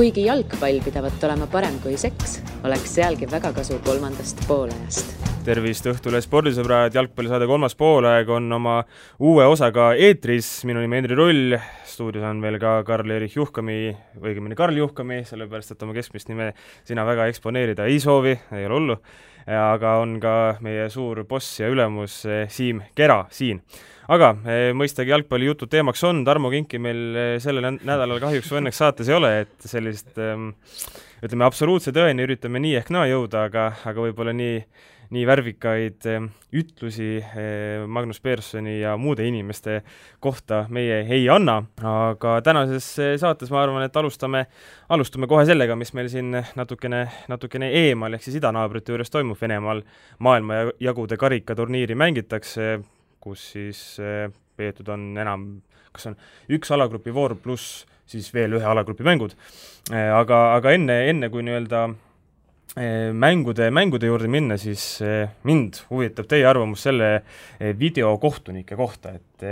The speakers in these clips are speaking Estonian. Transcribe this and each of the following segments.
kuigi jalgpall pidavat olema parem kui seks, oleks sealgi väga kasu kolmandast poolajast. Tervist Õhtule spordisõbrad, jalgpallisaade Kolmas poolaeg on oma uue osaga eetris, minu nimi Henri Rull, stuudios on veel ka Karl-Erich Juhkami, õigemini Karl Juhkami, sellepärast et oma keskmist nime sina väga eksponeerida ei soovi, ei ole hullu, aga on ka meie suur boss ja ülemus eh, Siim Kera siin. aga eh, mõistagi jalgpallijutud teemaks on, Tarmo Kinki meil eh, sellel nädalal kahjuks või õnneks saates ei ole, et sellist ähm, ütleme, absoluutse tõeni üritame nii ehk naa jõuda, aga, aga võib-olla nii nii värvikaid eh, ütlusi eh, Magnus Pearsoni ja muude inimeste kohta meie ei anna, aga tänases eh, saates ma arvan, et alustame, alustame kohe sellega, mis meil siin natukene, natukene eemal ehk siis idanaabrite juures toimub, Venemaal maailmajagude karikaturniiri mängitakse, kus siis peetud on enam, kas on üks alagrupi voor pluss siis veel ühe alagrupi mängud. aga, aga enne, enne kui nii-öelda mängude, mängude juurde minna, siis eh, mind huvitab teie arvamus selle eh, videokohtunike kohta, et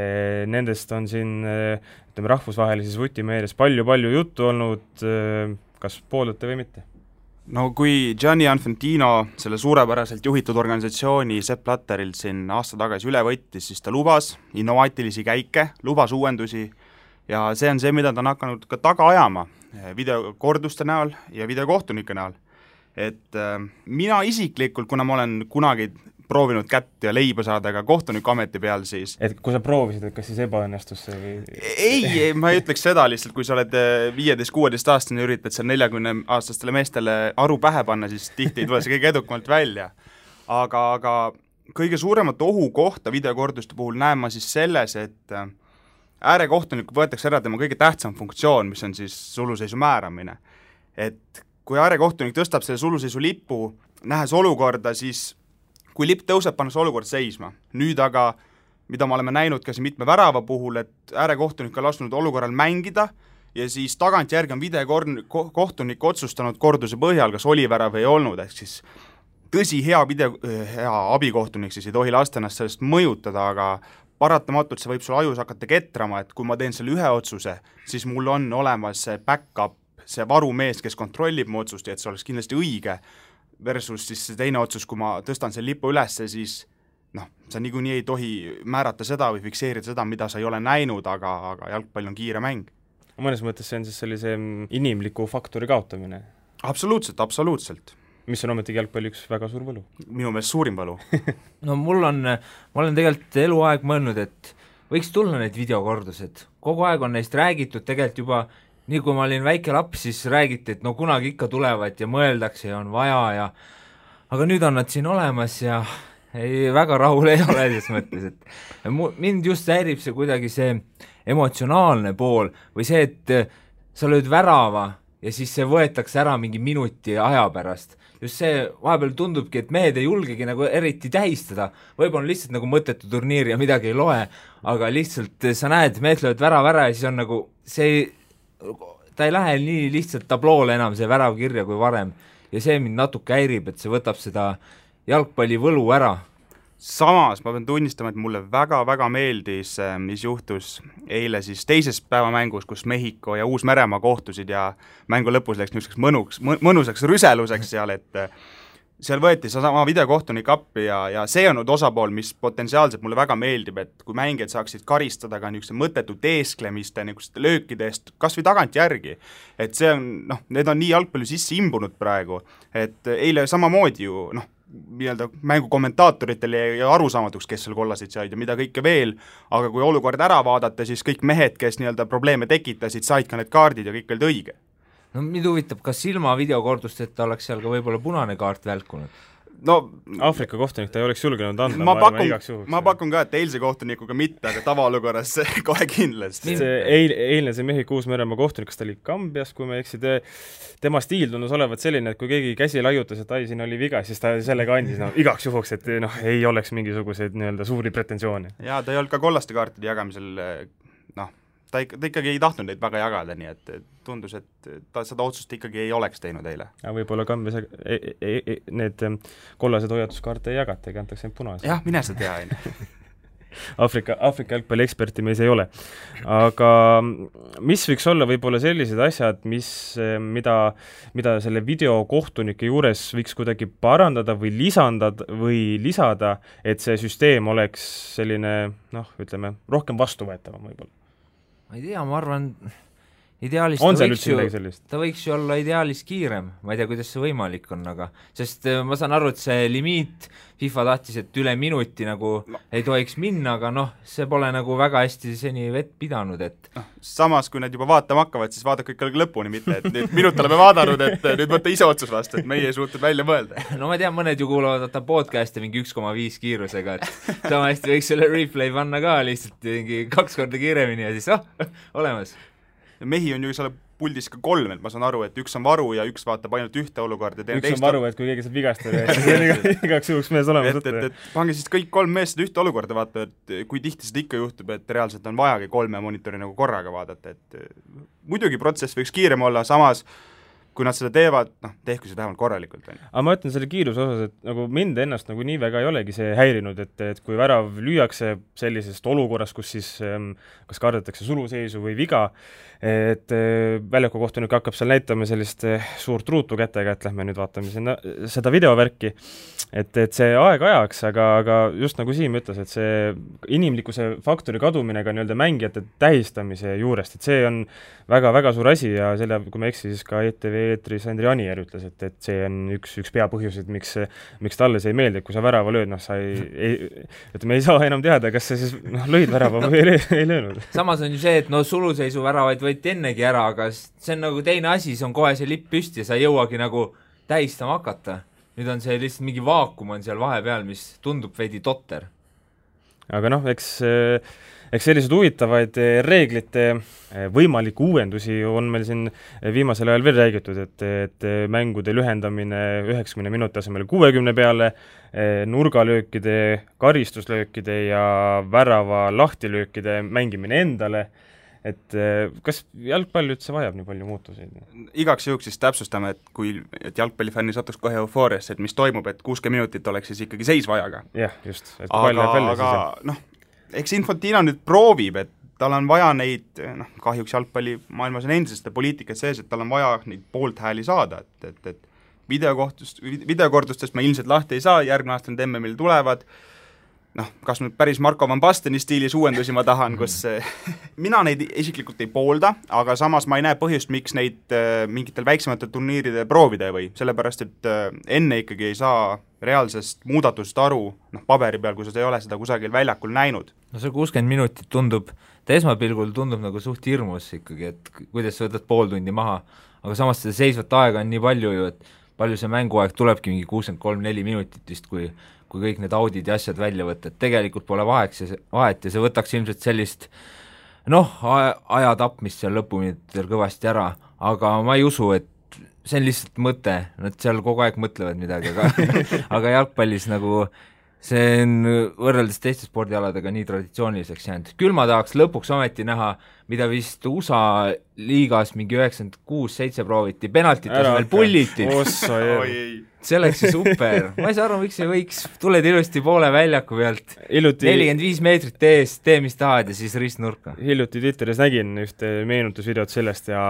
nendest on siin ütleme, rahvusvahelises vutimeedias palju-palju juttu olnud, kas pooldate või mitte? no kui Gianni Infantino selle suurepäraselt juhitud organisatsiooni Sepp Blatterilt siin aasta tagasi üle võttis, siis ta lubas innovaatilisi käike, lubas uuendusi ja see on see, mida ta on hakanud ka taga ajama videokorduste näol ja videokohtunike näol et äh, mina isiklikult, kuna ma olen kunagi proovinud kätt ja leiba saada ka kohtunikuameti peal, siis et kui sa proovisid, et kas siis ebaõnnestus see või? ei, ma ei ütleks seda lihtsalt, kui sa oled äh, viieteist-kuueteistaastane ja üritad seal neljakümneaastastele meestele aru pähe panna, siis tihti ei tule see kõige edukamalt välja. aga, aga kõige suuremat ohukohta videokorduste puhul näen ma siis selles, et äh, äärekohtunikult võetakse ära tema kõige tähtsam funktsioon, mis on siis suluseisu määramine. et kui äärekohtunik tõstab selle suluseisu lipu, nähes olukorda, siis kui lipp tõuseb, pannakse olukord seisma. nüüd aga, mida me oleme näinud ka siin mitme värava puhul, et äärekohtunik on lasknud olukorral mängida ja siis tagantjärgi on videokohtunik otsustanud korduse põhjal, kas oli värav või ei olnud, ehk siis tõsi, hea video, hea abikohtunik siis ei tohi lasta ennast sellest mõjutada, aga paratamatult see võib sul ajus hakata ketrama, et kui ma teen selle ühe otsuse, siis mul on olemas see back-up see varumees, kes kontrollib mu otsust ja et see oleks kindlasti õige, versus siis see teine otsus, kui ma tõstan selle lipu üles, siis noh, sa niikuinii ei tohi määrata seda või fikseerida seda, mida sa ei ole näinud, aga, aga jalgpall on kiire mäng. mõnes mõttes see on siis sellise inimliku faktori kaotamine? absoluutselt, absoluutselt mis on ometigi jalgpalli üks väga suur võlu. minu meelest suurim võlu no mul on, ma olen tegelikult eluaeg mõelnud, et võiks tulla need videokordused, kogu aeg on neist räägitud tegelikult juba nii kui ma olin väike laps, siis räägiti, et no kunagi ikka tulevad ja mõeldakse ja on vaja ja aga nüüd on nad siin olemas ja ei, väga rahul ei ole selles mõttes, et mu, mind just häirib see kuidagi see emotsionaalne pool või see, et sa lööd värava ja siis see võetakse ära mingi minuti aja pärast. just see, vahepeal tundubki, et mehed ei julgegi nagu eriti tähistada, võib-olla on lihtsalt nagu mõttetu turniir ja midagi ei loe, aga lihtsalt sa näed, mehed löövad värava ära ja siis on nagu, see ta ei lähe nii lihtsalt tabloole enam, see värav kirja kui varem. ja see mind natuke häirib, et see võtab seda jalgpalli võlu ära. samas ma pean tunnistama, et mulle väga-väga meeldis, äh, mis juhtus eile siis teises päevamängus, kus Mehhiko ja Uus-Meremaa kohtusid ja mängu lõpus läks niisuguseks mõnuks, mõnusaks rüseluseks seal, et äh, seal võeti seesama videokohtunik appi ja, ja see on nüüd osapool, mis potentsiaalselt mulle väga meeldib, et kui mängijad saaksid karistada ka niisuguste mõttetu teesklemiste, niisuguste löökide eest kas või tagantjärgi. et see on noh, need on nii jalgpalli sisse imbunud praegu, et eile samamoodi ju noh, nii-öelda mängu kommentaatoritele jäi arusaamatuks, kes seal kollaseid said ja mida kõike veel, aga kui olukord ära vaadata, siis kõik mehed, kes nii-öelda probleeme tekitasid, said ka need kaardid ja kõik olid õige no mind huvitab, kas ilma videokordusteta oleks seal ka võib-olla punane kaart välkunud? no Aafrika kohtunik ta ei oleks julgenud anda, ma, pakun, ma pakun ka, et eilse kohtunikuga mitte, aga tavaolukorras kohe kindlasti. see eil, eilne see Mehhiko Uus-Meremaa kohtunik, kas ta oli Kambias, kui ma ei eksi, tema stiil tundus olevat selline, et kui keegi käsi laiutas, et ai, siin oli viga, siis ta sellega andis noh, igaks juhuks, et noh, ei oleks mingisuguseid nii-öelda suuri pretensioone. jaa, ta ei olnud ka kollaste kaartide jagamisel ta ikka, ta ikkagi ei tahtnud neid väga jagada, nii et tundus, et ta seda otsust ikkagi ei oleks teinud eile. aga võib-olla Kambjas e, e, e, need kollased hoiatuskaarte ei jagatagi, antakse ainult punased. jah, mine sa tea, on ju. Aafrika, Aafrika jalgpallieksperti meis ei ole. aga mis võiks olla võib-olla sellised asjad, mis, mida, mida selle videokohtunike juures võiks kuidagi parandada või lisandada või lisada, et see süsteem oleks selline noh, ütleme, rohkem vastuvõetavam võib-olla? Ma ei tea, ma arvan, ideaalis on ta seal võiks üldse midagi sellist? ta võiks ju olla ideaalis kiirem, ma ei tea, kuidas see võimalik on, aga sest äh, ma saan aru, et see limiit, FIFA tahtis, et üle minuti nagu no. ei tohiks minna, aga noh, see pole nagu väga hästi seni vett pidanud, et noh, samas kui nad juba vaatama hakkavad, siis vaadake ikka lõpuni, mitte et nüüd minut oleme vaadanud, et nüüd võtta ise otsus vastu, et meie ei suutnud välja mõelda. no ma tean, mõned ju kuulavad vaata podcast'e mingi üks koma viis kiirusega, et sama hästi võiks selle replay panna ka lihtsalt mingi kaks korda kiiremini ja siis ah, olemas. Mehi on ju seal puldis ka kolm, et ma saan aru, et üks on varu ja üks vaatab ainult ühte olukorda, teine üks teist on varu, et kui keegi saab vigastada, siis on iga, igaks juhuks mees olemas et, et, et pange siis kõik kolm meest seda ühte olukorda vaata, et kui tihti seda ikka juhtub, et reaalselt on vajagi kolme monitori nagu korraga vaadata, et muidugi protsess võiks kiirem olla, samas kui nad seda teevad, noh, tehku seda vähemalt korralikult, on ju. aga ma ütlen selle kiiruse osas, et nagu mind ennast nagu nii väga ei olegi see häirinud, et, et kui värav lüüakse sellisest olukorrast, kus siis ähm, kas kardetakse suluseisu või viga, et äh, väljaku kohtunik hakkab seal näitama sellist äh, suurt ruutu kätega, et lähme nüüd vaatame sinna seda videovärki, et, et see aeg ajaks, aga, aga just nagu Siim ütles, et see inimlikkuse faktori kadumine ka nii-öelda mängijate tähistamise juurest, et see on väga-väga suur asi ja selle, kui ma ei eksi, siis ka ETV eetris Andri Anier ütles, et, et see on üks, üks peapõhjuseid, miks, miks talle see ei meeldi, et kui sa värava lööd, noh, sa ei, ei, ütleme, ei saa enam teada, kas sa siis noh, lõid värava või ei, ei löönud. samas on ju see, et no suluseisu väravaid võeti ennegi ära, aga see on nagu teine asi, siis on kohe see lipp püsti ja sa ei jõuagi nagu tähistama hakata. nüüd on see lihtsalt mingi vaakum on seal vahepeal, mis tundub veidi totter. aga noh, eks eks selliseid huvitavaid reeglite võimalikke uuendusi on meil siin viimasel ajal veel räägitud, et, et mängude lühendamine üheksakümne minuti asemel kuuekümne peale, nurgalöökide, karistuslöökide ja värava lahtilöökide mängimine endale et kas jalgpall üldse vajab nii palju muutuseid? igaks juhuks siis täpsustame, et kui, et jalgpallifänn ei satuks kohe eufooriasse, et mis toimub, et kuuskümmend minutit oleks siis ikkagi seisvajaga. jah, just. aga, aga noh, eks Infantino nüüd proovib, et tal on vaja neid, noh, kahjuks jalgpallimaailmas on endiselt seda poliitikat sees, et tal on vaja neid poolthääli saada, et, et, et videokohtust, videokordustest ma ilmselt lahti ei saa, järgmine aasta need MM-il tulevad, noh, kas nüüd päris Marko van Basteni stiilis uuendusi ma tahan, kus mina neid isiklikult ei poolda, aga samas ma ei näe põhjust, miks neid äh, mingitel väiksematel turniiridel proovida ei või, sellepärast et äh, enne ikkagi ei saa reaalsest muudatusest aru, noh, paberi peal, kui sa ei ole seda kusagil väljakul näinud. no see kuuskümmend minutit tundub, ta esmapilgul tundub nagu suht hirmus ikkagi, et kuidas sa võtad pool tundi maha, aga samas seda seisvat aega on nii palju ju, et palju see mänguaeg tulebki, mingi kuuskümmend kolm, neli minutit vist, kui kui kõik need audid ja asjad välja võtta, et tegelikult pole vaheks ja vahet ja see võtaks ilmselt sellist noh, aja tapmist seal lõpuminutitel kõvasti ära, aga ma ei usu, et see on lihtsalt mõte, nad seal kogu aeg mõtlevad midagi, aga aga jalgpallis nagu see on võrreldes teiste spordialadega nii traditsiooniliseks jäänud. küll ma tahaks lõpuks ometi näha, mida vist USA liigas mingi üheksakümmend kuus, seitse prooviti, penaltit asemel pullitid. see oleks ju super, ma ei saa aru, miks ei võiks, tuled ilusti poole väljaku pealt, nelikümmend viis meetrit ees, tee mis tahad ja siis ristnurka. hiljuti Twitteris nägin ühte meenutusvideot sellest ja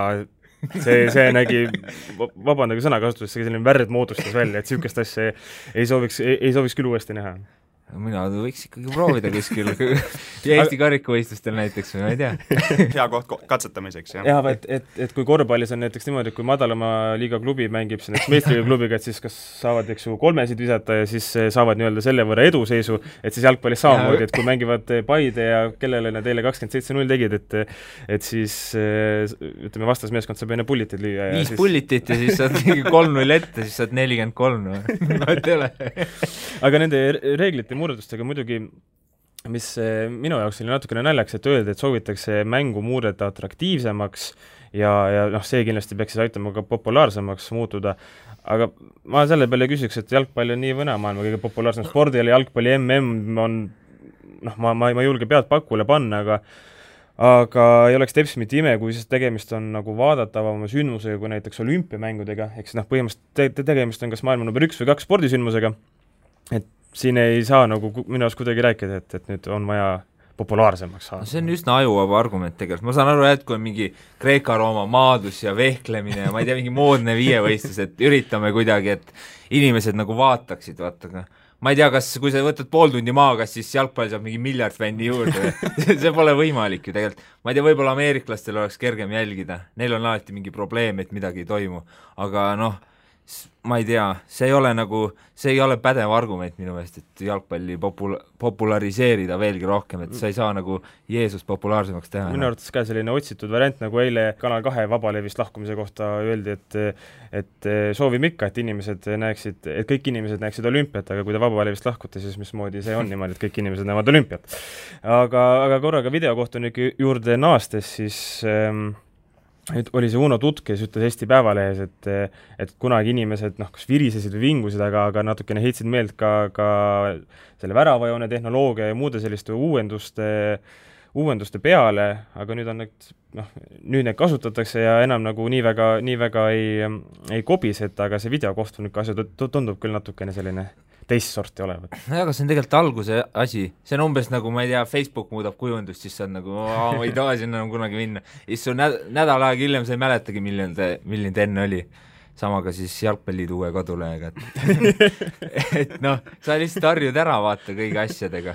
see, see nägi, vabandage sõnakasutusest, selline värd moodustas välja, et niisugust asja ei, ei sooviks, ei sooviks küll uuesti näha mina võiks ikkagi proovida kuskil Eesti karikavõistlustel näiteks või ma ei tea. Hea koht katsetamiseks, jah. jah, et, et, et kui korvpallis on näiteks niimoodi, et kui madalama liiga klubi mängib siin näiteks meistriga klubiga, et siis kas saavad, eks ju, kolmesid visata ja siis saavad nii-öelda selle võrra eduseisu, et siis jalgpallis samamoodi, et kui mängivad Paide ja kellele nad eile kakskümmend seitse null tegid, et et siis ütleme, vastasmeeskond saab enne pullitit lüüa viis siis... pullitit ja siis saad mingi kolm-null ette, siis saad nelikümmend kolm, vahet ei ole. Aga nende reeglite muudatustega muidugi mis eh, minu jaoks oli natukene naljakas, et öeldi, et soovitakse mängu muudeta atraktiivsemaks ja, ja noh, see kindlasti peaks siis aitama ka populaarsemaks muutuda, aga ma selle peale küsiks, et jalgpall on nii või naa maailma kõige populaarsem sport ja jalgpalli mm on noh, ma, ma, ma ei julge pead pakule panna, aga aga ei oleks teps mitte ime, kui siis tegemist on nagu vaadatavama sündmusega kui näiteks olümpiamängudega, ehk siis noh, põhimõtteliselt te, te tegemist on kas maailma number üks või kaks spordisündmusega, et siin ei saa nagu minu arust kuidagi rääkida, et, et nüüd on vaja populaarsemaks saada no. see on üsna ajuvaba argument tegelikult, ma saan aru jah, et kui on mingi Kreeka-Rooma maadlus ja vehklemine ja ma ei tea, mingi moodne viievõistlus, et üritame kuidagi, et inimesed nagu vaataksid, vaata, aga ma ei tea, kas, kui sa võtad pool tundi maha, kas siis jalgpall saab mingi miljard fänni juurde see pole võimalik ju tegelikult. ma ei tea, võib-olla ameeriklastel oleks kergem jälgida, neil on alati mingi probleem, et midagi ei toimu, aga noh, ma ei tea, see ei ole nagu, see ei ole pädev argument minu meelest, et jalgpalli popul-, populariseerida veelgi rohkem, et sa ei saa nagu Jeesust populaarsemaks teha. minu arvates ka selline otsitud variant, nagu eile Kanal kahe vabalevist lahkumise kohta öeldi, et et soovime ikka, et inimesed näeksid, et kõik inimesed näeksid olümpiat, aga kui te vabalevist lahkute, siis mismoodi see on niimoodi, et kõik inimesed näevad olümpiat. aga, aga korraga videokohtuniku juurde naastes, siis ähm, et oli see Uno Tutk, kes ütles Eesti Päevalehes, et et kunagi inimesed noh, kas virisesid või vingusid, aga, aga natukene heitsid meelt ka, ka selle väravajoone tehnoloogia ja muude selliste uuenduste, uuenduste peale, aga nüüd on need noh, nüüd neid kasutatakse ja enam nagu nii väga, nii väga ei, ei kobiseta, aga see videokohtuniku asi tundub küll natukene selline teist sorti olevat. nojah, aga see on tegelikult alguse asi, see on umbes nagu ma ei tea, Facebook muudab kujundust, siis sa oled nagu ma ei taha sinna enam kunagi minna. siis sul näd-, nädal aega hiljem sa ei mäletagi, milline ta, milline ta enne oli. sama ka siis Jalgpalliliidu uue kodulehega, et et noh, sa lihtsalt harjud ära, vaata, kõigi asjadega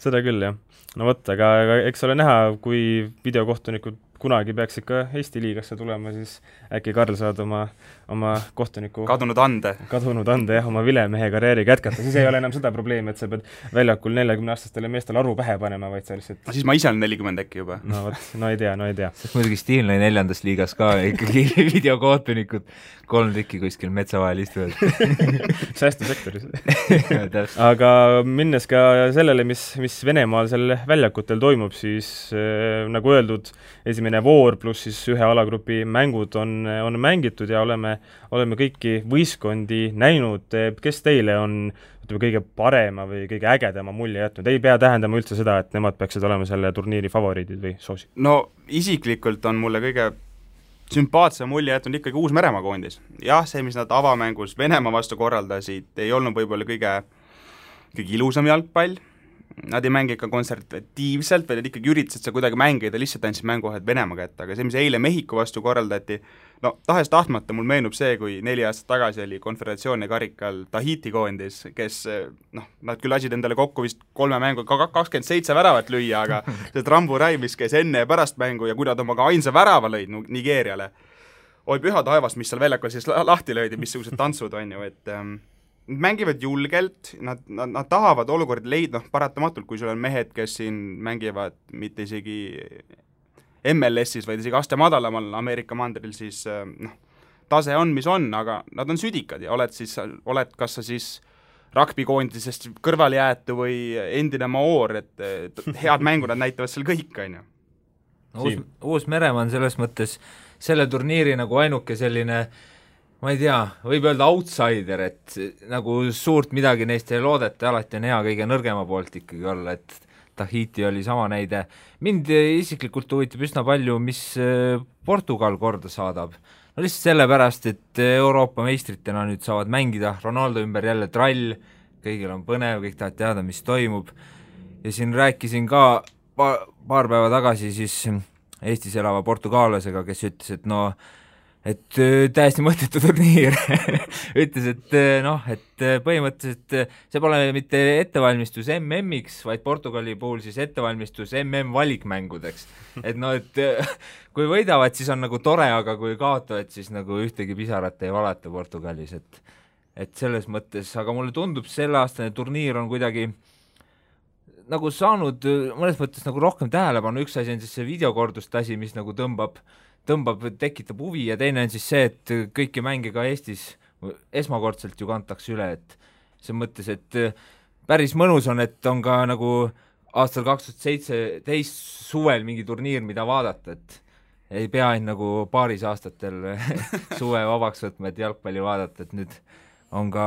seda küll, jah. no vot, aga, aga eks ole näha, kui videokohtunikud kunagi peaks ikka Eesti liigasse tulema, siis äkki Karl saad oma, oma kohtuniku kadunud ande. kadunud ande jah, oma vilemehe karjääri jätkata, siis ei ole enam seda probleemi, et sa pead väljakul neljakümneaastastele meestele aru pähe panema, vaid sa lihtsalt no siis ma ise olen nelikümmend äkki juba. no vot, no ei tea, no ei tea. muidugi Stiil lõi neljandas liigas ka ikkagi videokohtunikud, kolm tükki kuskil metsa vahel istuvad säästusektoris aga minnes ka sellele, mis, mis Venemaal seal väljakutel toimub, siis äh, nagu öeldud, esimene voor pluss siis ühe alagrupi mängud on, on mängitud ja oleme, oleme kõiki võistkondi näinud, kes teile on ütleme, kõige parema või kõige ägedama mulje jätnud, ei pea tähendama üldse seda, et nemad peaksid olema selle turniiri favoriidid või soosi? no isiklikult on mulle kõige sümpaatsem mulje jätnud ikkagi Uus-Meremaa koondis. jah, see, mis nad avamängus Venemaa vastu korraldasid, ei olnud võib-olla kõige, kõige ilusam jalgpall, nad ei mängi ikka konservatiivselt, vaid nad ikkagi üritasid seda kuidagi mängida, lihtsalt andsid mänguahed Venemaa kätte, aga see, mis eile Mehhiko vastu korraldati, no tahes-tahtmata mul meenub see, kui neli aastat tagasi oli konföderatsiooni karikal Tahiti koondis, kes noh, nad küll lasid endale kokku vist kolme mängu kakskümmend seitse väravat lüüa, aga see Trambu Rai, mis käis enne ja pärast mängu ja kui nad oma ka ainsa värava lõid Nigeeriale, oi püha taevas, mis seal väljakul siis lahti löödi, missugused tantsud, on ju, et ähm, nad mängivad julgelt, nad, nad, nad tahavad olukordi leida, noh paratamatult, kui sul on mehed, kes siin mängivad mitte isegi MLS-is, vaid isegi aste madalamal Ameerika mandril, siis äh, noh, tase on, mis on, aga nad on südikad ja oled siis, oled kas sa siis ragbikoondisest kõrvale jäetu või endine maoor, et head mängu nad näitavad seal kõik, on ju. Uus, Uus-Meremaa on selles mõttes selle turniiri nagu ainuke selline äh, ma ei tea, võib öelda outsider, et nagu suurt midagi neist ei loodeta, alati on hea kõige nõrgema poolt ikkagi olla, et Tahiti oli sama näide. mind isiklikult huvitab üsna palju, mis äh, Portugal korda saadab. no lihtsalt sellepärast, et Euroopa meistritena nüüd saavad mängida, Ronaldo ümber jälle trall, kõigil on põnev, kõik tahavad teada, mis toimub, ja siin rääkisin ka pa-, paar päeva tagasi siis Eestis elava portugaallasega, kes ütles, et no et täiesti mõttetu turniir. Ütles, et noh, et põhimõtteliselt see pole mitte ettevalmistus MM-iks, vaid Portugali puhul siis ettevalmistus MM valikmängudeks. et no, et kui võidavad, siis on nagu tore, aga kui kaotavad, siis nagu ühtegi pisarat ei valeta Portugalis, et et selles mõttes, aga mulle tundub, selleaastane turniir on kuidagi nagu saanud mõnes mõttes nagu rohkem tähelepanu, üks asi on siis see videokorduste asi, mis nagu tõmbab äh, tõmbab, tekitab huvi ja teine on siis see, et kõiki mänge ka Eestis esmakordselt ju kantakse üle, et selles mõttes, et päris mõnus on, et on ka nagu aastal kaks tuhat seitseteist suvel mingi turniir, mida vaadata, et ei pea ainult nagu paaris aastatel suve vabaks võtma, et jalgpalli vaadata, et nüüd on ka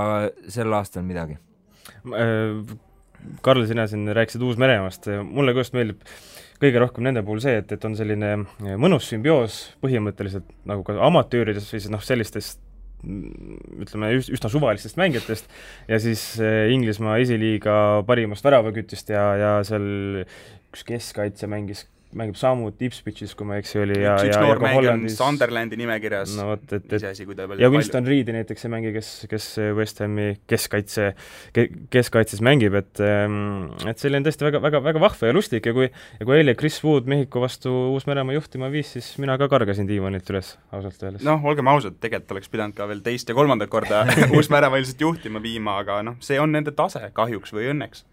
sel aastal midagi. Karl, sina siin rääkisid Uus-Meremaast, mulle ka just meeldib kõige rohkem nende puhul see, et, et on selline mõnus sümbioos põhimõtteliselt nagu ka amatöörides või siis noh, sellistes ütleme, üsna suvalistest mängijatest. Ja siis Inglismaa esiliiga parimast väravakütist ja, ja seal üks keskkaitse mängis mängib samuti Ipswichis, kui ma ei eksi, oli ja, ja, ja ka Hollandis. Sunderlandi nimekirjas no vot, et, et ja Winston Reedi näiteks ei mängi, kes, kes West Hami keskkaitse ke,, keskkaitses mängib, et ehm, et selline tõesti väga, väga, väga vahva ja lustik ja kui ja kui eile Chris Wood Mehhiko vastu Uus-Meremaa juhtima viis, siis mina ka kargasin diivanilt üles, ausalt öeldes. noh, olgem ausad, tegelikult oleks pidanud ka veel teist ja kolmandat korda Uus-Meremaa ilmselt juhtima viima, aga noh, see on nende tase kahjuks või õnneks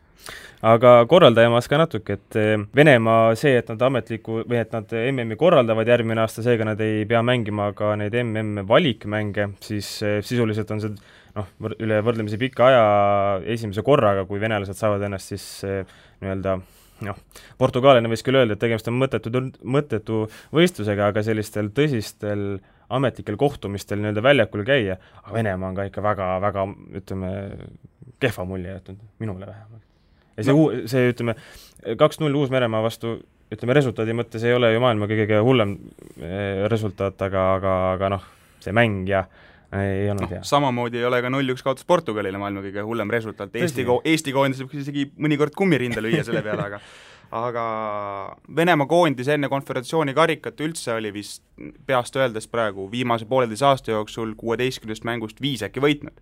aga korraldaja maas ka natuke, et eh, Venemaa see, et nad ametliku või et nad MM-i korraldavad järgmine aasta, seega nad ei pea mängima ka neid MM valikmänge, siis eh, sisuliselt on see noh, üle võrdlemisi pika aja esimese korraga, kui venelased saavad ennast siis eh, nii-öelda noh, portugaalina võiks küll öelda, et tegemist on mõttetu, mõttetu võistlusega, aga sellistel tõsistel ametlikel kohtumistel nii-öelda väljakul käia, aga Venemaa on ka ikka väga, väga ütleme, kehva mulje jätnud, minule vähemalt ja see no. see ütleme, kaks-null Uus-Meremaa vastu ütleme, resultaadi mõttes ei ole ju maailma kõige hullem eh, resultaat, aga, aga, aga noh, see mäng ja ei olnud no, hea. samamoodi ei ole ka null-üks kaotus Portugalile maailma kõige hullem resultaat, Eesti ko-, Eesti koondis võib isegi mõnikord kummirinde lüüa selle peale, aga aga Venemaa koondis enne konföderatsiooni karikat üldse oli vist peast öeldes praegu viimase pooleteise aasta jooksul kuueteistkümnest mängust viis äkki võitnud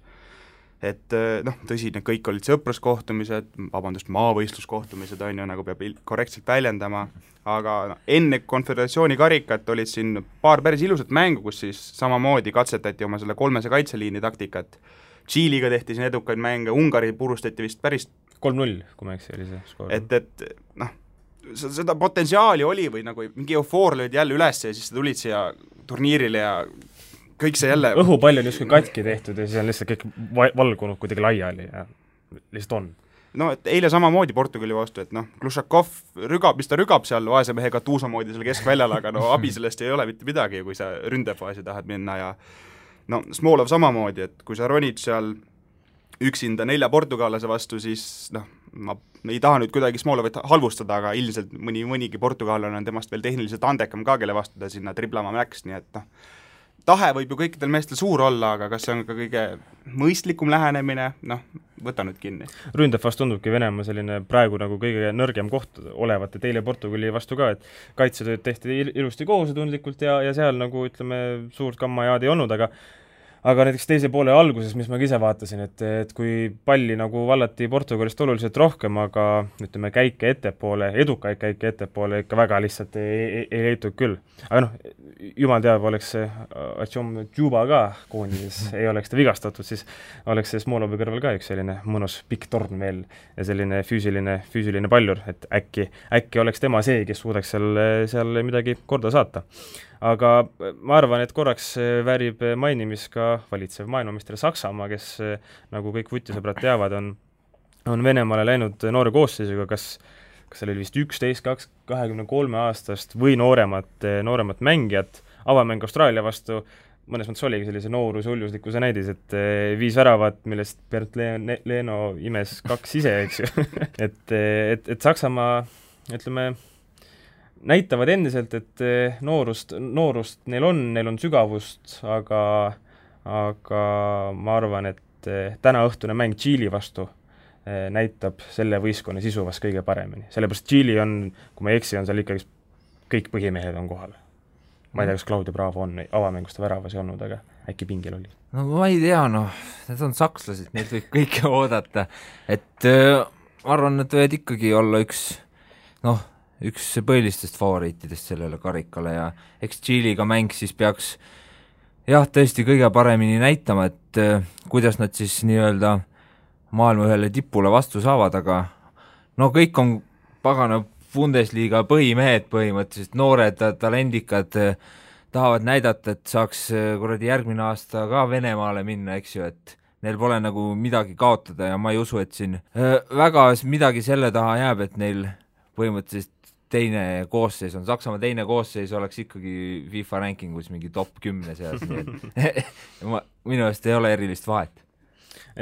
et eh, noh, tõsi, need kõik olid sõpruskohtumised, vabandust, maavõistluskohtumised, on ju, nagu peab korrektselt väljendama, aga no, enne konföderatsiooni karikat olid siin paar päris ilusat mängu, kus siis samamoodi katsetati oma selle kolmese kaitseliini taktikat, Tšiiliga tehti siin edukaid mänge, Ungari purustati vist päris kolm-null, kui ma ei eksi, oli see skoor. et, et noh, seda potentsiaali oli või nagu mingi eufoor löödi jälle üles ja siis tulid siia turniirile ja kõik see jälle õhupall on justkui katki tehtud ja siis on lihtsalt kõik valgunud kuidagi laiali ja lihtsalt on. No et eile samamoodi Portugali vastu, et noh, Glušakov rügab, mis ta rügab seal vaese mehe Katuusa moodi seal keskväljal, aga no abi sellest ei ole mitte midagi, kui sa ründefaasi tahad minna ja no Smolov samamoodi, et kui sa ronid seal üksinda nelja portugallase vastu, siis noh, ma ei taha nüüd kuidagi Smolovit halvustada, aga ilmselt mõni, mõnigi portugallane on temast veel tehniliselt andekam ka, kelle vastu ta sinna triblama läks, nii et noh, tahe võib ju kõikidel meestel suur olla, aga kas see on ka kõige mõistlikum lähenemine, noh, võta nüüd kinni. ründefas tundubki Venemaa selline praegu nagu kõige nõrgem koht olevat, et eile Portugali vastu ka, et kaitsetööd tehti ilusti kohusetundlikult ja, ja seal nagu ütleme, suurt kammajaad ei olnud, aga aga näiteks teise poole alguses, mis ma ka ise vaatasin, et, et kui palli nagu vallati Portugalist oluliselt rohkem, aga ütleme, käike ettepoole, edukaid käike ettepoole ikka väga lihtsalt ei, ei, ei leitud küll. aga noh, jumal teab, oleks see Atšom Džuba ka koondises, ei oleks ta vigastatud, siis oleks see Smolovi kõrval ka üks selline mõnus pikk torn veel ja selline füüsiline, füüsiline paljur, et äkki, äkki oleks tema see, kes suudaks seal, seal midagi korda saata aga ma arvan, et korraks väärib mainimist ka valitsev maailmameister Saksamaa, kes nagu kõik vutisõbrad teavad, on, on Venemaale läinud noore koosseisuga, kas kas seal oli vist üksteist, kaks, kahekümne kolme aastast või nooremat, nooremat mängijat, avamäng Austraalia vastu, mõnes mõttes oligi sellise nooruse uljumuslikkuse näidis, et viis väravat, millest Bernt Le-, Leeno imes kaks ise, eks ju. Et, et, et Saksamaa ütleme, näitavad endiselt, et eh, noorust, noorust neil on, neil on sügavust, aga aga ma arvan, et eh, tänaõhtune mäng Tšiili vastu eh, näitab selle võistkonna sisu vast kõige paremini. sellepärast Tšiili on, kui ma ei eksi, on seal ikkagi kõik põhimehed on kohal. ma ei tea, kas Claudio Bravo on avamängus ta väravas ei olnud, aga äkki pingil oli? no ma ei tea, noh, need on sakslased, neilt võib kõike oodata. et äh, ma arvan, et võivad ikkagi olla üks noh, üks põhilistest favoriitidest sellele karikale ja eks Tšiiliga mäng siis peaks jah, tõesti kõige paremini näitama, et äh, kuidas nad siis nii-öelda maailma ühele tipule vastu saavad, aga no kõik on pagana Bundesliga põhimehed põhimõtteliselt, noored talendikad äh, tahavad näidata, et saaks äh, kuradi järgmine aasta ka Venemaale minna, eks ju, et neil pole nagu midagi kaotada ja ma ei usu, et siin äh, väga midagi selle taha jääb, et neil põhimõtteliselt teine koosseis on, Saksamaa teine koosseis oleks ikkagi FIFA rankingus mingi top kümne seas, nii et ma, minu arust ei ole erilist vahet.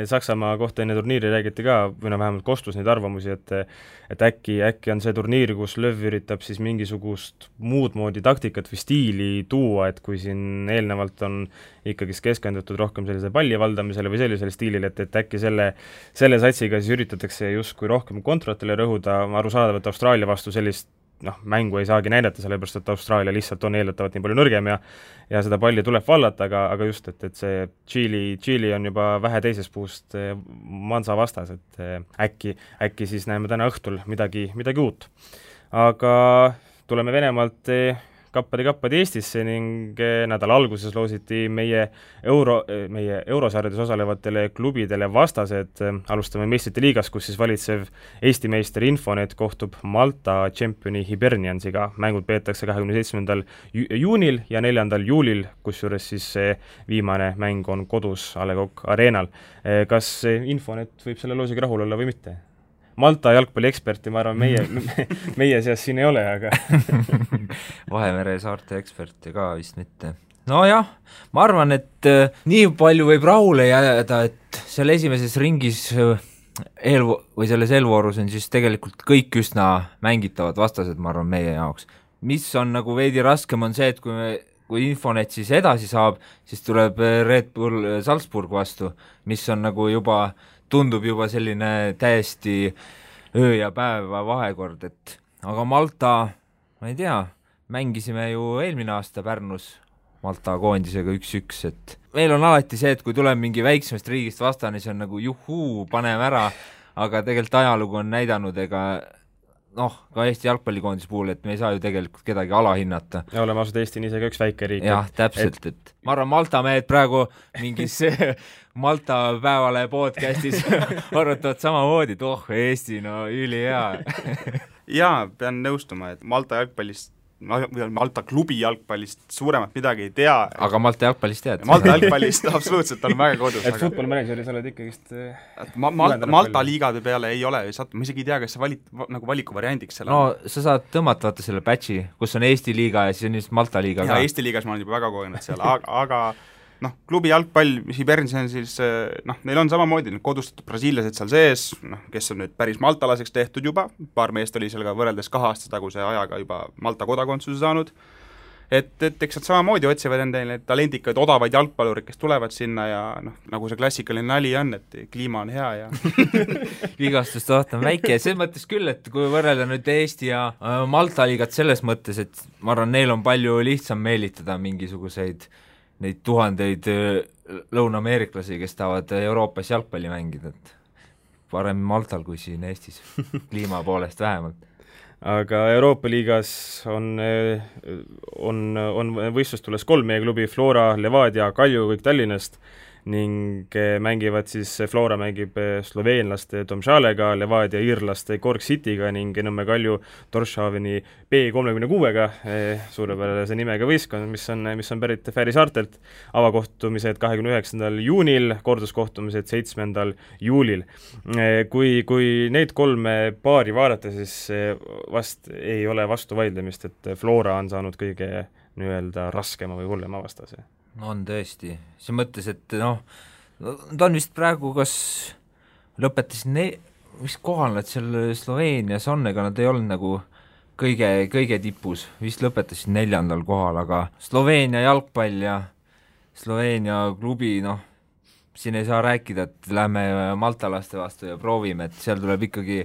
Saksamaa kohta enne turniiri räägiti ka, või noh, vähemalt kostus neid arvamusi, et et äkki, äkki on see turniir, kus Lööv üritab siis mingisugust muud moodi taktikat või stiili tuua, et kui siin eelnevalt on ikkagist keskendutud rohkem sellise palli valdamisele või sellisele stiilile, et, et äkki selle, selle satsiga siis üritatakse justkui rohkem kontratele rõhuda, arusaadav, et Austraalia vastu sellist noh, mängu ei saagi näidata, sellepärast et Austraalia lihtsalt on eeldatavalt nii palju nõrgem ja ja seda palli tuleb vallata, aga, aga just, et, et see Tšiili, Tšiili on juba vähe teisest puust eh, Mansa vastas, et eh, äkki, äkki siis näeme täna õhtul midagi, midagi uut. aga tuleme Venemaalt eh, kappade-kappade Eestisse ning eh, nädala alguses loositi meie euro, eh, meie eurosarjades osalevatele klubidele vastased, alustame meistrite liigast, kus siis valitsev Eesti meister Infonet kohtub Malta tšempioni Hiberniansiga, mängud peetakse kahekümne seitsmendal juunil ja neljandal juulil, kusjuures siis see viimane mäng on kodus A Le Coq Arenal. Eh, kas Infonet võib selle loosiga rahul olla või mitte? Malta jalgpallieksperti, ma arvan, meie meie seas siin ei ole, aga Vahemere saarte eksperti ka vist mitte. nojah, ma arvan, et äh, nii palju võib rahule jääda, et seal esimeses ringis äh, eel- või selles eelvoorus on siis tegelikult kõik üsna mängitavad vastased, ma arvan, meie jaoks. mis on nagu veidi raskem, on see, et kui me kui Infonet siis edasi saab, siis tuleb äh, Red Bull äh, Salzburg vastu, mis on nagu juba äh, tundub juba selline täiesti öö ja päeva vahekord, et aga Malta, ma ei tea, mängisime ju eelmine aasta Pärnus Malta koondisega üks-üks, et meil on alati see, et kui tuleb mingi väiksemast riigist vastane, siis on nagu juhuu, paneme ära, aga tegelikult ajalugu on näidanud, ega noh, ka Eesti jalgpallikoondise puhul, et me ei saa ju tegelikult kedagi alahinnata. ja oleme ausad, Eesti on ise ka üks väike riik. jah, täpselt, et ma arvan, Malta mehed praegu mingis Malta Päevalehe podcastis arutavad samamoodi, et oh, Eesti, no ülihea jaa, pean nõustuma, et Malta jalgpallist Malta klubi jalgpallist suuremat midagi ei tea. aga Malta jalgpallist tead? Malta jalgpallist absoluutselt olen väga kodus. et. Football-Manageris oled ikkagist eh, ma, Malta, Malta liigade peale ei ole sattunud, ma isegi ei tea, kas sa valid, nagu valikuvariandiks selle no sa saad tõmmata vaata selle batch'i, kus on Eesti liiga ja siis on just Malta liiga ja, ka. Eesti liigas ma olen juba väga kogenud seal, aga, aga noh, klubi jalgpall, Hibernias on siis noh, neil on samamoodi need kodustatud brasiillased seal sees, noh, kes on nüüd päris maltalaseks tehtud juba, paar meest oli seal ka võrreldes kahe aasta taguse ajaga juba Malta kodakondsuse saanud, et, et eks nad samamoodi otsivad endale talendikaid odavaid jalgpallureid, kes tulevad sinna ja noh, nagu see klassikaline nali on, et kliima on hea ja vigastuste oht on väike. Ja selles mõttes küll, et kui võrrelda nüüd Eesti ja äh, Malta liigat selles mõttes, et ma arvan, neil on palju lihtsam meelitada mingisuguseid äh, neid tuhandeid äh, lõunaameeriklasi, kes tahavad Euroopas jalgpalli mängida, et parem Maltal kui siin Eestis, kliima poolest vähemalt. aga Euroopa liigas on, äh, on, on võistlustules kolm meie klubi, Flora, Levadia, Kalju, kõik Tallinnast ning eh, mängivad siis, Flora mängib eh, sloveenlaste Domžalega, Levadia iirlaste Cork Cityga ning Nõmme Kalju Torshaveni B kolmekümne kuuega, eh, suurepärase nimega võistkond, mis on, mis on pärit Fääri saartelt, avakohtumised kahekümne üheksandal juunil, korduskohtumised seitsmendal juulil. Kui, kui neid kolme paari vaadata, siis vast ei ole vastuvaidlemist, et Flora on saanud kõige nii-öelda raskema või hullema vastase on tõesti, selles mõttes, et noh, ta on vist praegu kas lõpetasid ne-, mis kohal nad seal Sloveenias on, ega nad ei olnud nagu kõige, kõige tipus, vist lõpetasid neljandal kohal, aga Sloveenia jalgpall ja Sloveenia klubi, noh, siin ei saa rääkida, et lähme maltalaste vastu ja proovime, et seal tuleb ikkagi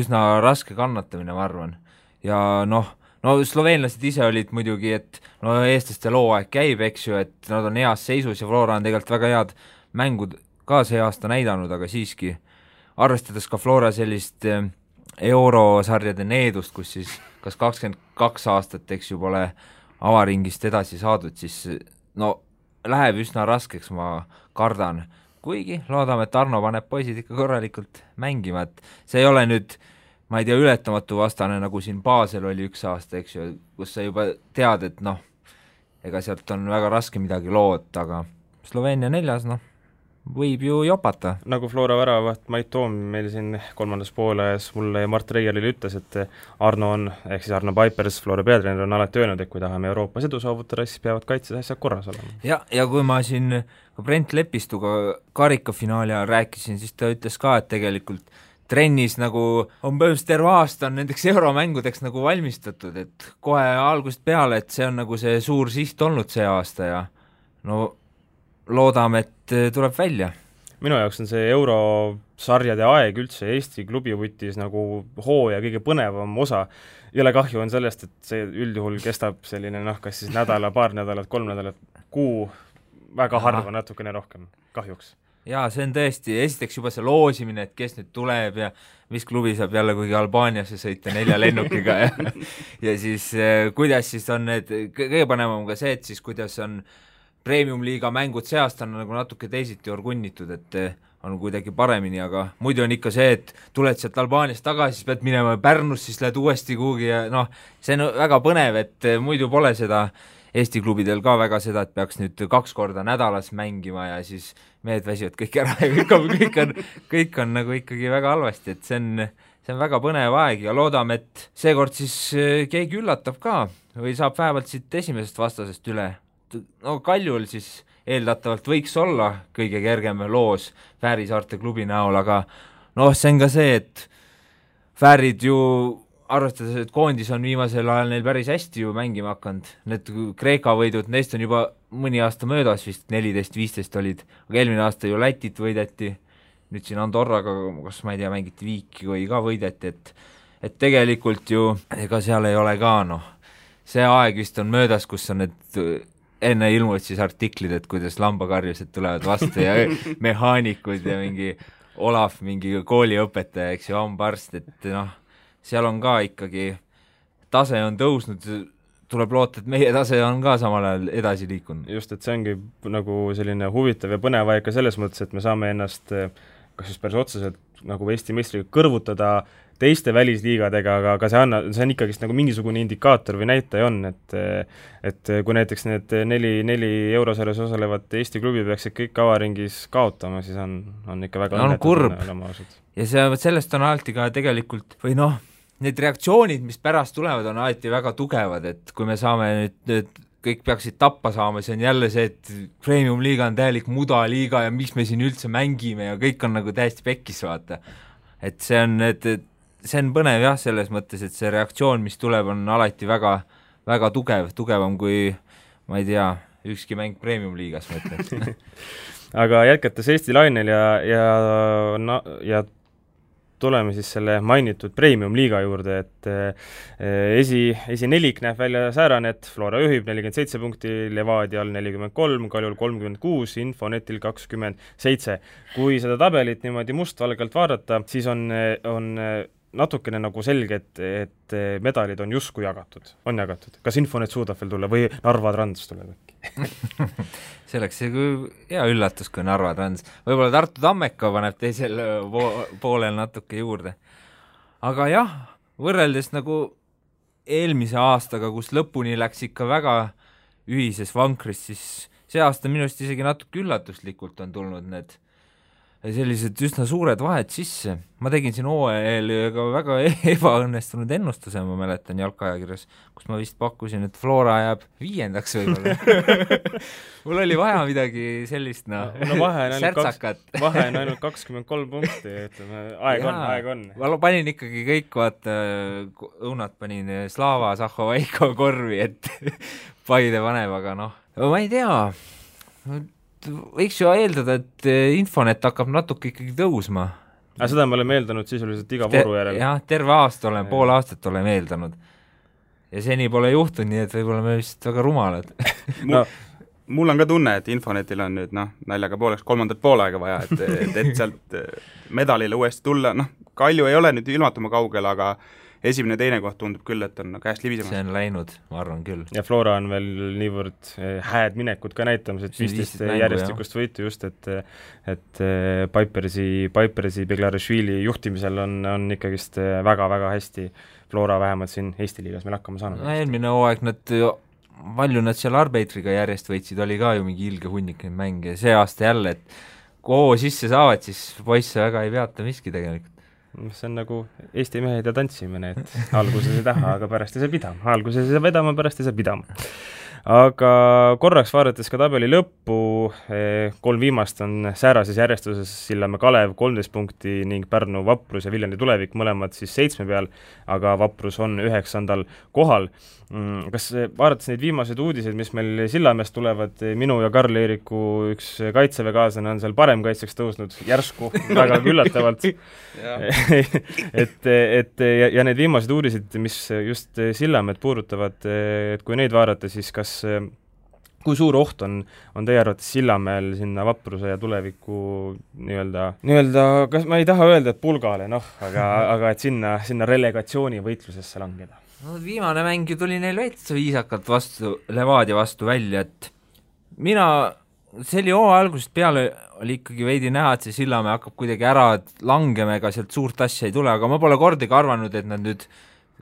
üsna raske kannatamine, ma arvan. ja noh, no sloveenlased ise olid muidugi, et no eestlaste looaeg käib, eks ju, et nad on heas seisus ja Flora on tegelikult väga head mängud ka see aasta näidanud, aga siiski, arvestades ka Flora sellist eh, eurosarjade needust, kus siis kas kakskümmend kaks aastat, eks ju, pole avaringist edasi saadud, siis no läheb üsna raskeks, ma kardan. kuigi loodame, et Arno paneb poisid ikka korralikult mängima, et see ei ole nüüd äh, ma ei tea, ületamatu vastane, nagu siin Basel oli üks aasta, eks ju, kus sa juba tead, et noh, ega sealt on väga raske midagi loota, aga Sloveenia neljas, noh, võib ju jopata. nagu Flora väravaht Mait Toom meil siin kolmandas pooles mulle ja Mart Reierile ütles, et Arno on, ehk siis Arno Paipers, Flora peatreener, on alati öelnud, et kui tahame Euroopas edu saavutada, siis peavad kaitses asjad korras olema. ja, ja kui ma siin ka Brent Lepistuga karikafinaali ajal rääkisin, siis ta ütles ka, et tegelikult trennis nagu on põhimõtteliselt terve aasta on nendeks euromängudeks nagu valmistatud, et kohe algusest peale, et see on nagu see suur siht olnud see aasta ja no loodame, et tuleb välja. minu jaoks on see eurosarjade aeg üldse Eesti klubivutis nagu hooaja kõige põnevam osa, jõle kahju on sellest, et see üldjuhul kestab selline noh, kas siis nädala, paar nädalat, kolm nädalat, kuu, väga harva, natukene rohkem, kahjuks jaa, see on tõesti, esiteks juba see loosimine, et kes nüüd tuleb ja mis klubi saab jälle kuhugi Albaaniasse sõita nelja lennukiga ja ja siis eh, kuidas siis on need, kõige põnevam ka see, et siis kuidas on premium-liiga mängud see aasta on nagu natuke teisiti orgunnitud, et eh, on kuidagi paremini, aga muidu on ikka see, et tuled sealt Albaaniast tagasi, siis pead minema Pärnusse, siis lähed uuesti kuhugi ja noh, see on väga põnev, et eh, muidu pole seda Eesti klubidel ka väga seda, et peaks nüüd kaks korda nädalas mängima ja siis mehed väsivad kõik ära ja kõik on, kõik on, kõik on nagu ikkagi väga halvasti, et see on, see on väga põnev aeg ja loodame, et seekord siis äh, keegi üllatab ka või saab vähemalt siit esimesest vastasest üle. no Kaljul siis eeldatavalt võiks olla kõige kergem loos Fääri saarte klubi näol, aga noh, see on ka see, et Fäärid ju arvestades, et koondis on viimasel ajal neil päris hästi ju mängima hakanud, need Kreeka võidud, neist on juba mõni aasta möödas vist, neliteist, viisteist olid, aga eelmine aasta ju Lätit võideti, nüüd siin Andorraga, kas ma ei tea, mängiti viiki või ka võideti, et et tegelikult ju ega seal ei ole ka noh, see aeg vist on möödas, kus on need enne ilmuvad siis artiklid, et kuidas lambakarjused tulevad vastu ja mehaanikud ja mingi Olav, mingi kooliõpetaja, eks ju, hambaarst, et noh, seal on ka ikkagi, tase on tõusnud, tuleb loota, et meie tase on ka samal ajal edasi liikunud. just, et see ongi nagu selline huvitav ja põnev aeg ka selles mõttes, et me saame ennast kas just päris otseselt nagu Eesti meistriga kõrvutada teiste välisliigadega, aga, aga see anna-, see on ikkagist nagu mingisugune indikaator või näitaja on, et et kui näiteks need neli, neli eurosarjas osalevat Eesti klubi peaksid kõik avaringis kaotama, siis on, on ikka väga on kurb. ja see, sellest on alati ka tegelikult, või noh, need reaktsioonid, mis pärast tulevad, on alati väga tugevad, et kui me saame nüüd, nüüd kõik peaksid tappa saama, see on jälle see, et premium-liiga on täielik mudaliiga ja miks me siin üldse mängime ja kõik on nagu täiesti pekkis, vaata. et see on, et, et see on põnev jah, selles mõttes, et see reaktsioon, mis tuleb, on alati väga, väga tugev, tugevam kui ma ei tea, ükski mäng premium-liigas, ma ütleks aga jätkates Eesti lainel ja, ja na-, ja tuleme siis selle mainitud premium-liiga juurde, et eh, esi, esinelik näeb välja säärane, et Flora juhib nelikümmend seitse punkti, Levadial nelikümmend kolm, Kaljul kolmkümmend kuus, Infonetil kakskümmend seitse. kui seda tabelit niimoodi mustvalgelt vaadata, siis on, on natukene nagu selge, et, et medalid on justkui jagatud, on jagatud. kas Infonet suudab veel tulla või Narva Trans tuleb äkki see oleks hea üllatus, kui Narva Trans, võib-olla Tartu Tammeka paneb teisel po poolel natuke juurde. aga jah, võrreldes nagu eelmise aastaga, kus lõpuni läks ikka väga ühises vankris, siis see aasta minu arust isegi natuke üllatuslikult on tulnud need sellised üsna suured vahed sisse. ma tegin siin hooajal ka väga ebaõnnestunud ennustuse, ma mäletan jalkaajakirjas, kus ma vist pakkusin, et Flora jääb viiendaks võib-olla. Mul oli vaja midagi sellist, noh no, no, kaks, vahe on ainult kakskümmend kolm punkti, ütleme, aeg on, aeg on. ma panin ikkagi kõik, vaata, õunad panin Slava Zahhovaiko korvi, et Paide paneb, aga noh, ma ei tea võiks ju eeldada, et eh, Infonet hakkab natuke ikkagi tõusma. aga seda me oleme eeldanud sisuliselt iga vooru järel? jah, terve aasta oleme, pool aastat oleme eeldanud. ja seni pole juhtunud, nii et võib-olla me vist väga rumalad no mul on ka tunne, et Infonetil on nüüd noh, naljaga pooleks kolmandat poolaega vaja, et, et, et sealt eh, medalile uuesti tulla, noh, Kalju ei ole nüüd ilmatuma kaugel, aga esimene-teine koht tundub küll, et on käest libisemas. see on läinud, ma arvan küll. ja Flora on veel niivõrd eh, hääd minekut ka näitamas, et viisteist järjestikust võitu just, et et eh, Pipersi, Pipersi Beglarišvili juhtimisel on, on ikkagist väga-väga eh, hästi Flora vähemalt siin Eesti liigas meil hakkama saanud. no eelmine hooaeg nad palju nad seal arbeitriga järjest võitsid, oli ka ju mingi ilge hunnik neid mänge ja see aasta jälle, et hoo sisse saavad, siis poisse väga ei peata miski tegelikult see on nagu Eesti mehed ja tantsimine, et alguses ei taha, aga pärast ei saa pidama, alguses ei saa vedama, pärast ei saa pidama aga korraks vaadates ka tabeli lõppu, eh, kolm viimast on säärases järjestuses Sillamäe Kalev kolmteist punkti ning Pärnu Vaprus ja Viljandi Tulevik mõlemad siis seitsme peal, aga Vaprus on üheksandal kohal. Mm, kas vaadates neid viimaseid uudiseid, mis meil Sillamäest tulevad, minu ja Karl-Eeriku üks kaitseväekaaslane on seal paremkaitsjaks tõusnud järsku, väga üllatavalt et, et ja, ja need viimased uudised, mis just Sillamäed puudutavad, et kui neid vaadata, siis kas kui suur oht on, on teie arvates Sillamäel sinna vapruse ja tuleviku nii-öelda, nii-öelda, kas ma ei taha öelda, et pulgale, noh, aga, aga et sinna, sinna relegatsioonivõitlusesse langeda? No viimane mäng ju tuli neil veits viisakalt vastu, Levadia vastu välja, et mina, see oli hooaja algusest peale, oli ikkagi veidi näha, et see Sillamäe hakkab kuidagi ära langema, ega sealt suurt asja ei tule, aga ma pole kordagi arvanud, et nad nüüd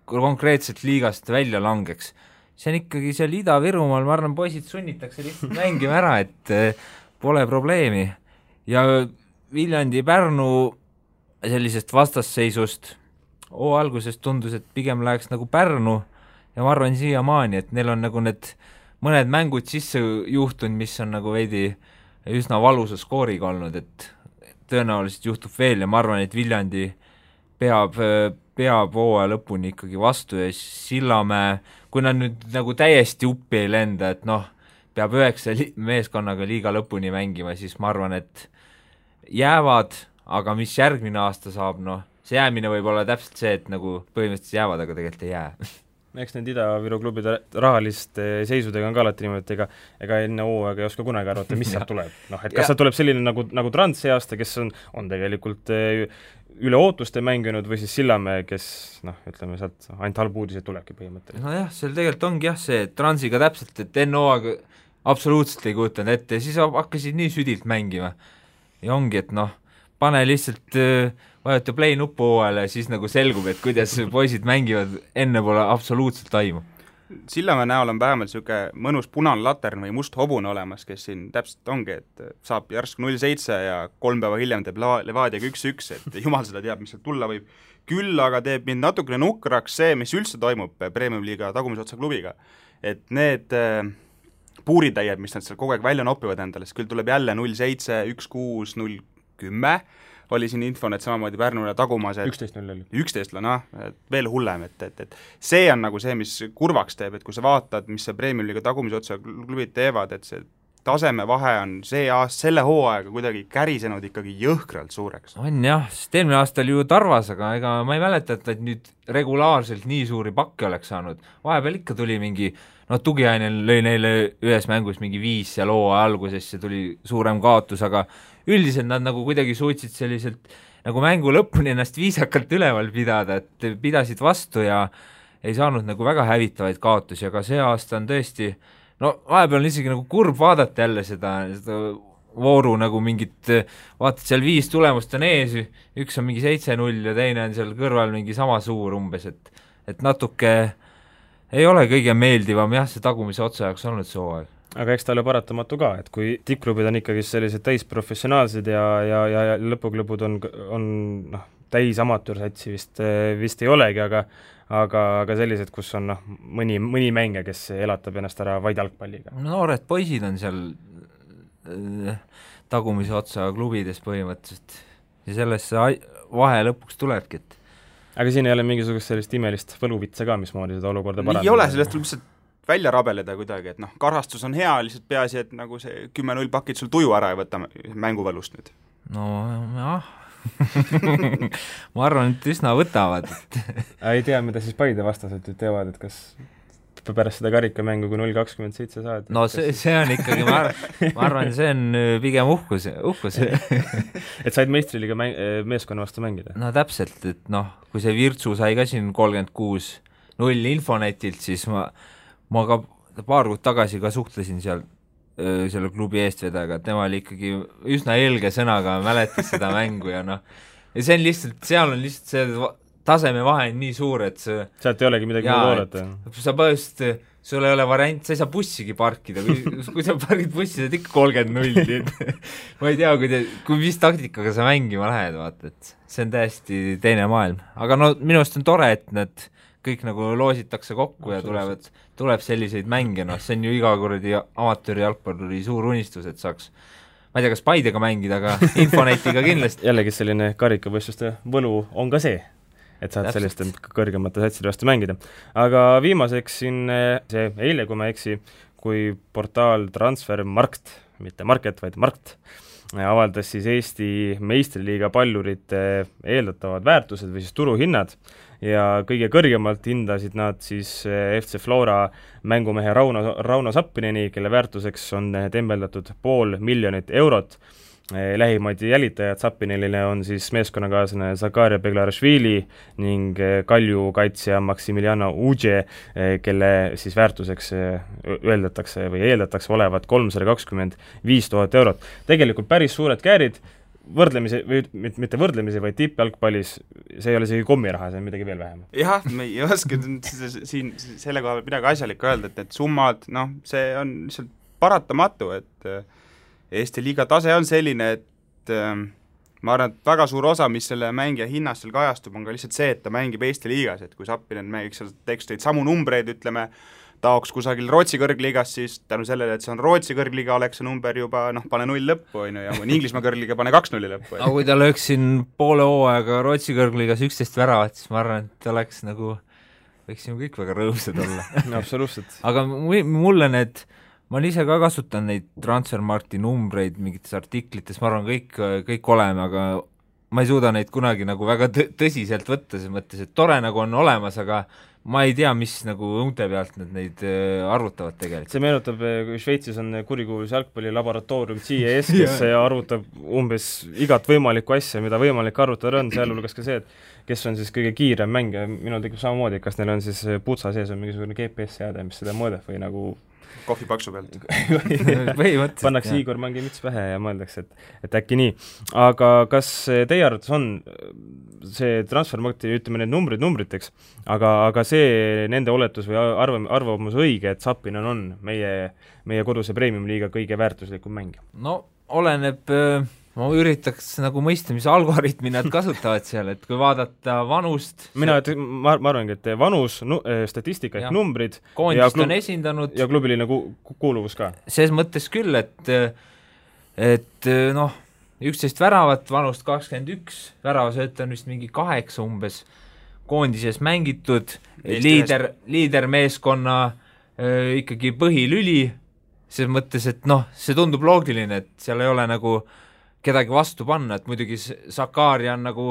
konkreetselt liigast välja langeks see on ikkagi seal Ida-Virumaal, ma arvan, poisid sunnitakse lihtsalt mängima ära, et eh, pole probleemi. ja Viljandi-Pärnu sellisest vastasseisust hoo alguses tundus, et pigem läheks nagu Pärnu ja ma arvan siiamaani, et neil on nagu need mõned mängud sisse juhtunud, mis on nagu veidi üsna valusa skooriga olnud, et tõenäoliselt juhtub veel ja ma arvan, et Viljandi peab, peab hooaja lõpuni ikkagi vastu ja Sillamäe, kui nad nüüd nagu täiesti uppi ei lenda, et noh, peab üheksa li-, meeskonnaga liiga lõpuni mängima, siis ma arvan, et jäävad, aga mis järgmine aasta saab, noh, see jäämine võib olla täpselt see, et nagu põhimõtteliselt jäävad, aga tegelikult ei jää eks need Ida-Viru klubide rahaliste seisudega on ka alati niimoodi, et ega ega enne hooaega ei oska kunagi arvata, mis sealt tuleb. noh, et kas sealt tuleb selline nagu, nagu Trans see aasta, kes on, on tegelikult eh, üle ootuste mänginud või siis Sillamäe, kes noh, ütleme sealt ainult halbu uudiseid tulebki põhimõtteliselt. nojah, seal tegelikult ongi jah see, et Transiga täpselt, et enne hooaega absoluutselt ei kujutanud ette ja siis hakkasid nii südilt mängima. ja ongi, et noh, pane lihtsalt äh, vajuta play nuppu hooajale ja siis nagu selgub, et kuidas poisid mängivad, enne pole absoluutselt aimu Sillamäe näol on vähemalt niisugune mõnus punane latern või must hobune olemas, kes siin täpselt ongi, et saab järsku null seitse ja kolm päeva hiljem teeb Leva-, Levadiaga üks-üks, et jumal seda teab, mis sealt tulla võib. küll aga teeb mind natukene nukraks see, mis üldse toimub Premium-liiga tagumise otsa klubiga. et need äh, puuritäied, mis nad seal kogu aeg välja nopivad endale, siis küll tuleb jälle null seitse, üks kuus, null kümme, oli siin infonet samamoodi Pärnule tagumas, et üksteist null oli. üksteist, noh, veel hullem, et, et, et see on nagu see, mis kurvaks teeb, et kui sa vaatad, mis see Premium-liiga tagumise otsa klubid teevad, et see tasemevahe on see aast-, selle hooaega kuidagi kärisenud ikkagi jõhkralt suureks. on jah, sest eelmine aasta oli ju Tarvas, aga ega ma ei mäleta, et nad nüüd regulaarselt nii suuri pakke oleks saanud, vahepeal ikka tuli mingi noh, tugiainel lõi neile ühes mängus mingi viis seal hooaja alguses ja tuli suurem kaotus, aga üldiselt nad nagu kuidagi suutsid selliselt nagu mängu lõpuni ennast viisakalt üleval pidada, et pidasid vastu ja ei saanud nagu väga hävitavaid kaotusi, aga see aasta on tõesti no vahepeal on isegi nagu kurb vaadata jälle seda, seda vooru nagu mingit, vaatad seal viis tulemust on ees, üks on mingi seitse-null ja teine on seal kõrval mingi sama suur umbes, et et natuke ei ole kõige meeldivam jah, see tagumise otsa jaoks olnud see hooaeg aga eks ta ole paratamatu ka, et kui tippklubid on ikkagi sellised täisprofessionaalsed ja, ja, ja, ja lõpuklubud on, on noh, täis amatöörsatsi vist, vist ei olegi, aga aga, aga sellised, kus on noh, mõni, mõni mängija, kes elatab ennast ära vaid jalgpalliga. noored poisid on seal äh, tagumise otsa klubides põhimõtteliselt ja sellest see vahe lõpuks tulebki, et aga siin ei ole mingisugust sellist imelist võluvitsa ka, mismoodi seda olukorda parandada? ei ole, sellest tuleb lihtsalt välja rabeleda kuidagi, et noh, karastus on hea, lihtsalt peaasi, et nagu see kümme-null pakid sul tuju ära ei võta mänguvõlust nüüd. no jah ma arvan, et üsna võtavad ei tea, mida siis Paide vastased nüüd teevad, et kas pärast seda karikamängu, kui null kakskümmend seitse saad. no see, see on ikkagi, ma arvan, ma arvan, see on äh, pigem uhkus, uhkus et said meistriliiga mäng-, äh, meeskonna vastu mängida? no täpselt, et noh, kui see Virtsu sai ka siin kolmkümmend kuus null Infonetilt, siis ma ma ka paar kuud tagasi ka suhtlesin seal selle klubi eestvedajaga, et tema oli ikkagi üsna helge sõnaga, mäletas seda mängu ja noh, ja see on lihtsalt, seal on lihtsalt see tasemevahe on nii suur, et see sealt ei olegi midagi muud oodata? sa põhimõtteliselt sul ei ole variant, sa ei saa bussigi parkida, kui, kui sa pargid bussi, saad ikka kolmkümmend nulli, et ma ei tea, kui te, kui mis taktikaga sa mängima lähed, vaata, et see on täiesti teine maailm. aga no minu arust on tore, et need kõik nagu loositakse kokku ja tulevad, tuleb selliseid mänge, noh, see on ju iga kuradi amatöörijalgpalluri suur unistus, et saaks ma ei tea, kas Paidega mängida, aga Infonetiga kindlasti. jällegi selline karikavõistluste võlu on ka see, et saad Täpselt. selliste kõrgemate satside vastu mängida. aga viimaseks siin eh, see eile, kui ma ei eksi, kui portaal Transfermarkt, mitte Market, vaid Markt, avaldas siis Eesti meistriliiga pallurite eeldatavad väärtused või siis turuhinnad ja kõige kõrgemalt hindasid nad siis eh, FC Flora mängumehe Rauno, Rauno Sappineni, kelle väärtuseks on tembeldatud pool miljonit eurot Eh, lähimad jälitajad Sapinilile on siis meeskonnakaaslane Zakaria Beglarashvili ning eh, Kalju kaitsja Maximiliano Uđe, eh, kelle siis väärtuseks öeldatakse või eeldatakse olevat kolmsada kakskümmend viis tuhat eurot. tegelikult päris suured käärid, võrdlemisi, või mitte võrdlemisi, vaid tippjalgpallis see ei ole isegi kommiraha, see on midagi veel vähem. jah, me ei oska siin selle koha pealt midagi asjalikku öelda, et need summad, noh, see on lihtsalt paratamatu, et äh, Eesti liiga tase on selline, et äh, ma arvan, et väga suur osa, mis selle mängija hinnast seal kajastub, on ka lihtsalt see, et ta mängib Eesti liigas, et kui Sapinen mängiks seal, teeks neid samu numbreid, ütleme, taoks kusagil Rootsi kõrgliigas, siis tänu sellele, et see on Rootsi kõrgliga, oleks see number juba noh, pane null lõppu, on ju, ja kui on Inglismaa kõrgliga, pane kaks nulli lõppu. aga kui ta lööks siin poole hooaega Rootsi kõrgligas üksteist väravat, siis ma arvan, et oleks nagu, võiksime kõik väga rõõmsad olla absoluutselt. aga mulle need äh, ma olen ise ka kasutanud neid Transfermarkti numbreid mingites artiklites, ma arvan, kõik, kõik oleme, aga ma ei suuda neid kunagi nagu väga tõ-, tõsiselt võtta, selles mõttes, et tore nagu on olemas, aga ma ei tea, mis nagu õunte pealt nad neid äh, arvutavad tegelikult. see meenutab, äh, Šveitsis on kurikuulus jalgpallilaboratoorium CES, kes arvutab umbes igat võimalikku asja, mida võimalik arvutada on, sealhulgas ka see, et kes on siis kõige kiirem mängija, minul tekib samamoodi, kas neil on siis putsa sees on mingisugune GPS-seade, mis seda mõõdab või nagu kohvipaksu pealt põhimõtteliselt pannakse Igor Mangi müts pähe ja mõeldakse, et et äkki nii. aga kas teie arvates on see transfermarkti, ütleme need numbrid numbriteks, aga, aga see nende oletus või arvam-, arvamus õige, et Sapinen on meie, meie koduse premium-liiga kõige väärtuslikum mängija? no oleneb äh ma üritaks nagu mõista, mis algoritmi nad kasutavad seal, et kui vaadata vanust mina see..., ma, ma arvangi, et vanus nu,, eh, statistika ehk numbrid koondist klub, on esindanud. ja klubiline ku-, kuuluvus ka. ses mõttes küll, et et noh, üksteist väravat, vanust kakskümmend üks, väravasööte on vist mingi kaheksa umbes, koondises mängitud, liider, liidermeeskonna äh, ikkagi põhilüli, selles mõttes, et noh, see tundub loogiline, et seal ei ole nagu äh, kedagi vastu panna, et muidugi Sakari on nagu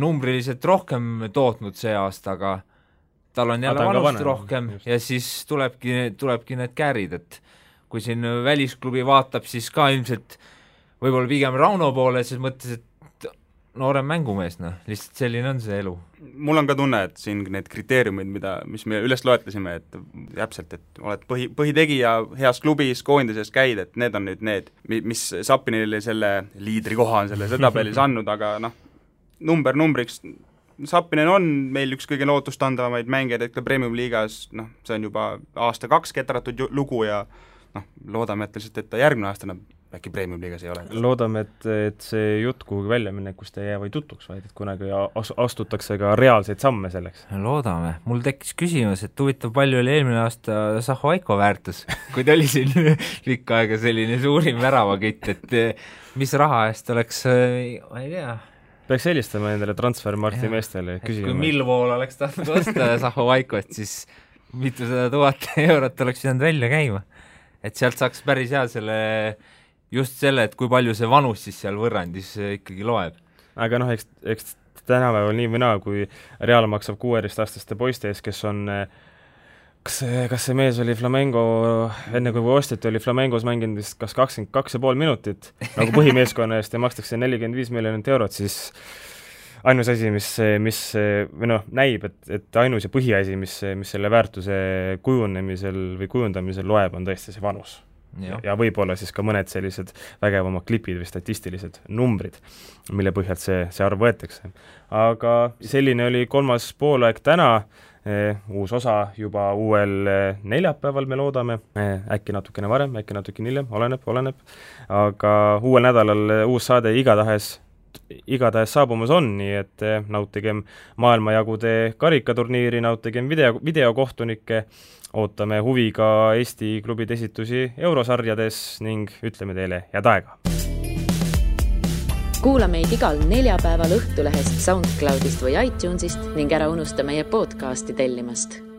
numbriliselt rohkem tootnud see aasta, aga tal on jälle vanust rohkem just. ja siis tulebki, tulebki need käärid, et kui siin välisklubi vaatab, siis ka ilmselt võib-olla pigem Rauno poole, ses mõttes, et noorem mängumees, noh, lihtsalt selline on see elu. mul on ka tunne, et siin need kriteeriumid, mida, mis me üles loetlesime, et täpselt, et oled põhi, põhitegija, heas klubis, koondises käid, et need on nüüd need, mis Sapinile selle liidrikoha on selles edetabelis andnud, aga noh, number numbriks, Sapinen on meil üks kõige lootustandvamaid mängijaid hetkel Premium-liigas, noh, see on juba aasta-kaks ketratud lugu ja noh, loodame, et lihtsalt, et ta järgmine aasta enam äkki Premium-liigas ei ole? loodame, et, et see jutt kuhugi väljaminekust ei jää vaid jutuks, vaid et kunagi as-, astutakse ka reaalseid samme selleks. loodame. mul tekkis küsimus, et huvitav, palju oli eelmine aasta Zaho Aiko väärtus, kui ta oli siin pikka aega selline suurim väravakütt, et eh, mis raha eest oleks, eh, ma ei tea, peaks helistama endale Transfermarkti meestele küsima. kui Millwall oleks tahtnud osta Zaho Aikot, siis mitusada tuhat eurot oleks pidanud välja käima. et sealt saaks päris hea selle just selle, et kui palju see vanus siis seal võrrandis ikkagi loeb. aga noh, eks, eks tänapäeval nii või naa, kui Real maksab kuueteistaastaste poiste eest, kes on kas kas see mees oli Flamengo, enne kui osteti, oli Flamengos mänginud vist kas kakskümmend kaks ja pool minutit nagu põhimeeskonna eest ja makstakse nelikümmend viis miljonit eurot, siis ainus asi, mis, mis või noh, näib, et, et ainus ja põhiasi, mis, mis selle väärtuse kujunemisel või kujundamisel loeb, on tõesti see vanus ja, ja võib-olla siis ka mõned sellised vägevamad klipid või statistilised numbrid, mille põhjalt see, see arv võetakse. aga selline oli kolmas poolaeg täna, uus osa juba uuel neljapäeval, me loodame, äkki natukene varem, äkki natukene hiljem, oleneb, oleneb, aga uuel nädalal uus saade igatahes igatahes saabumas on, nii et nautigem maailmajagude karikaturniiri, nautigem video, videokohtunikke, ootame huviga Eesti klubide esitusi eurosarjades ning ütleme teile head aega! kuula meid igal neljapäeval Õhtulehest, SoundCloudist või iTunesist ning ära unusta meie podcasti tellimast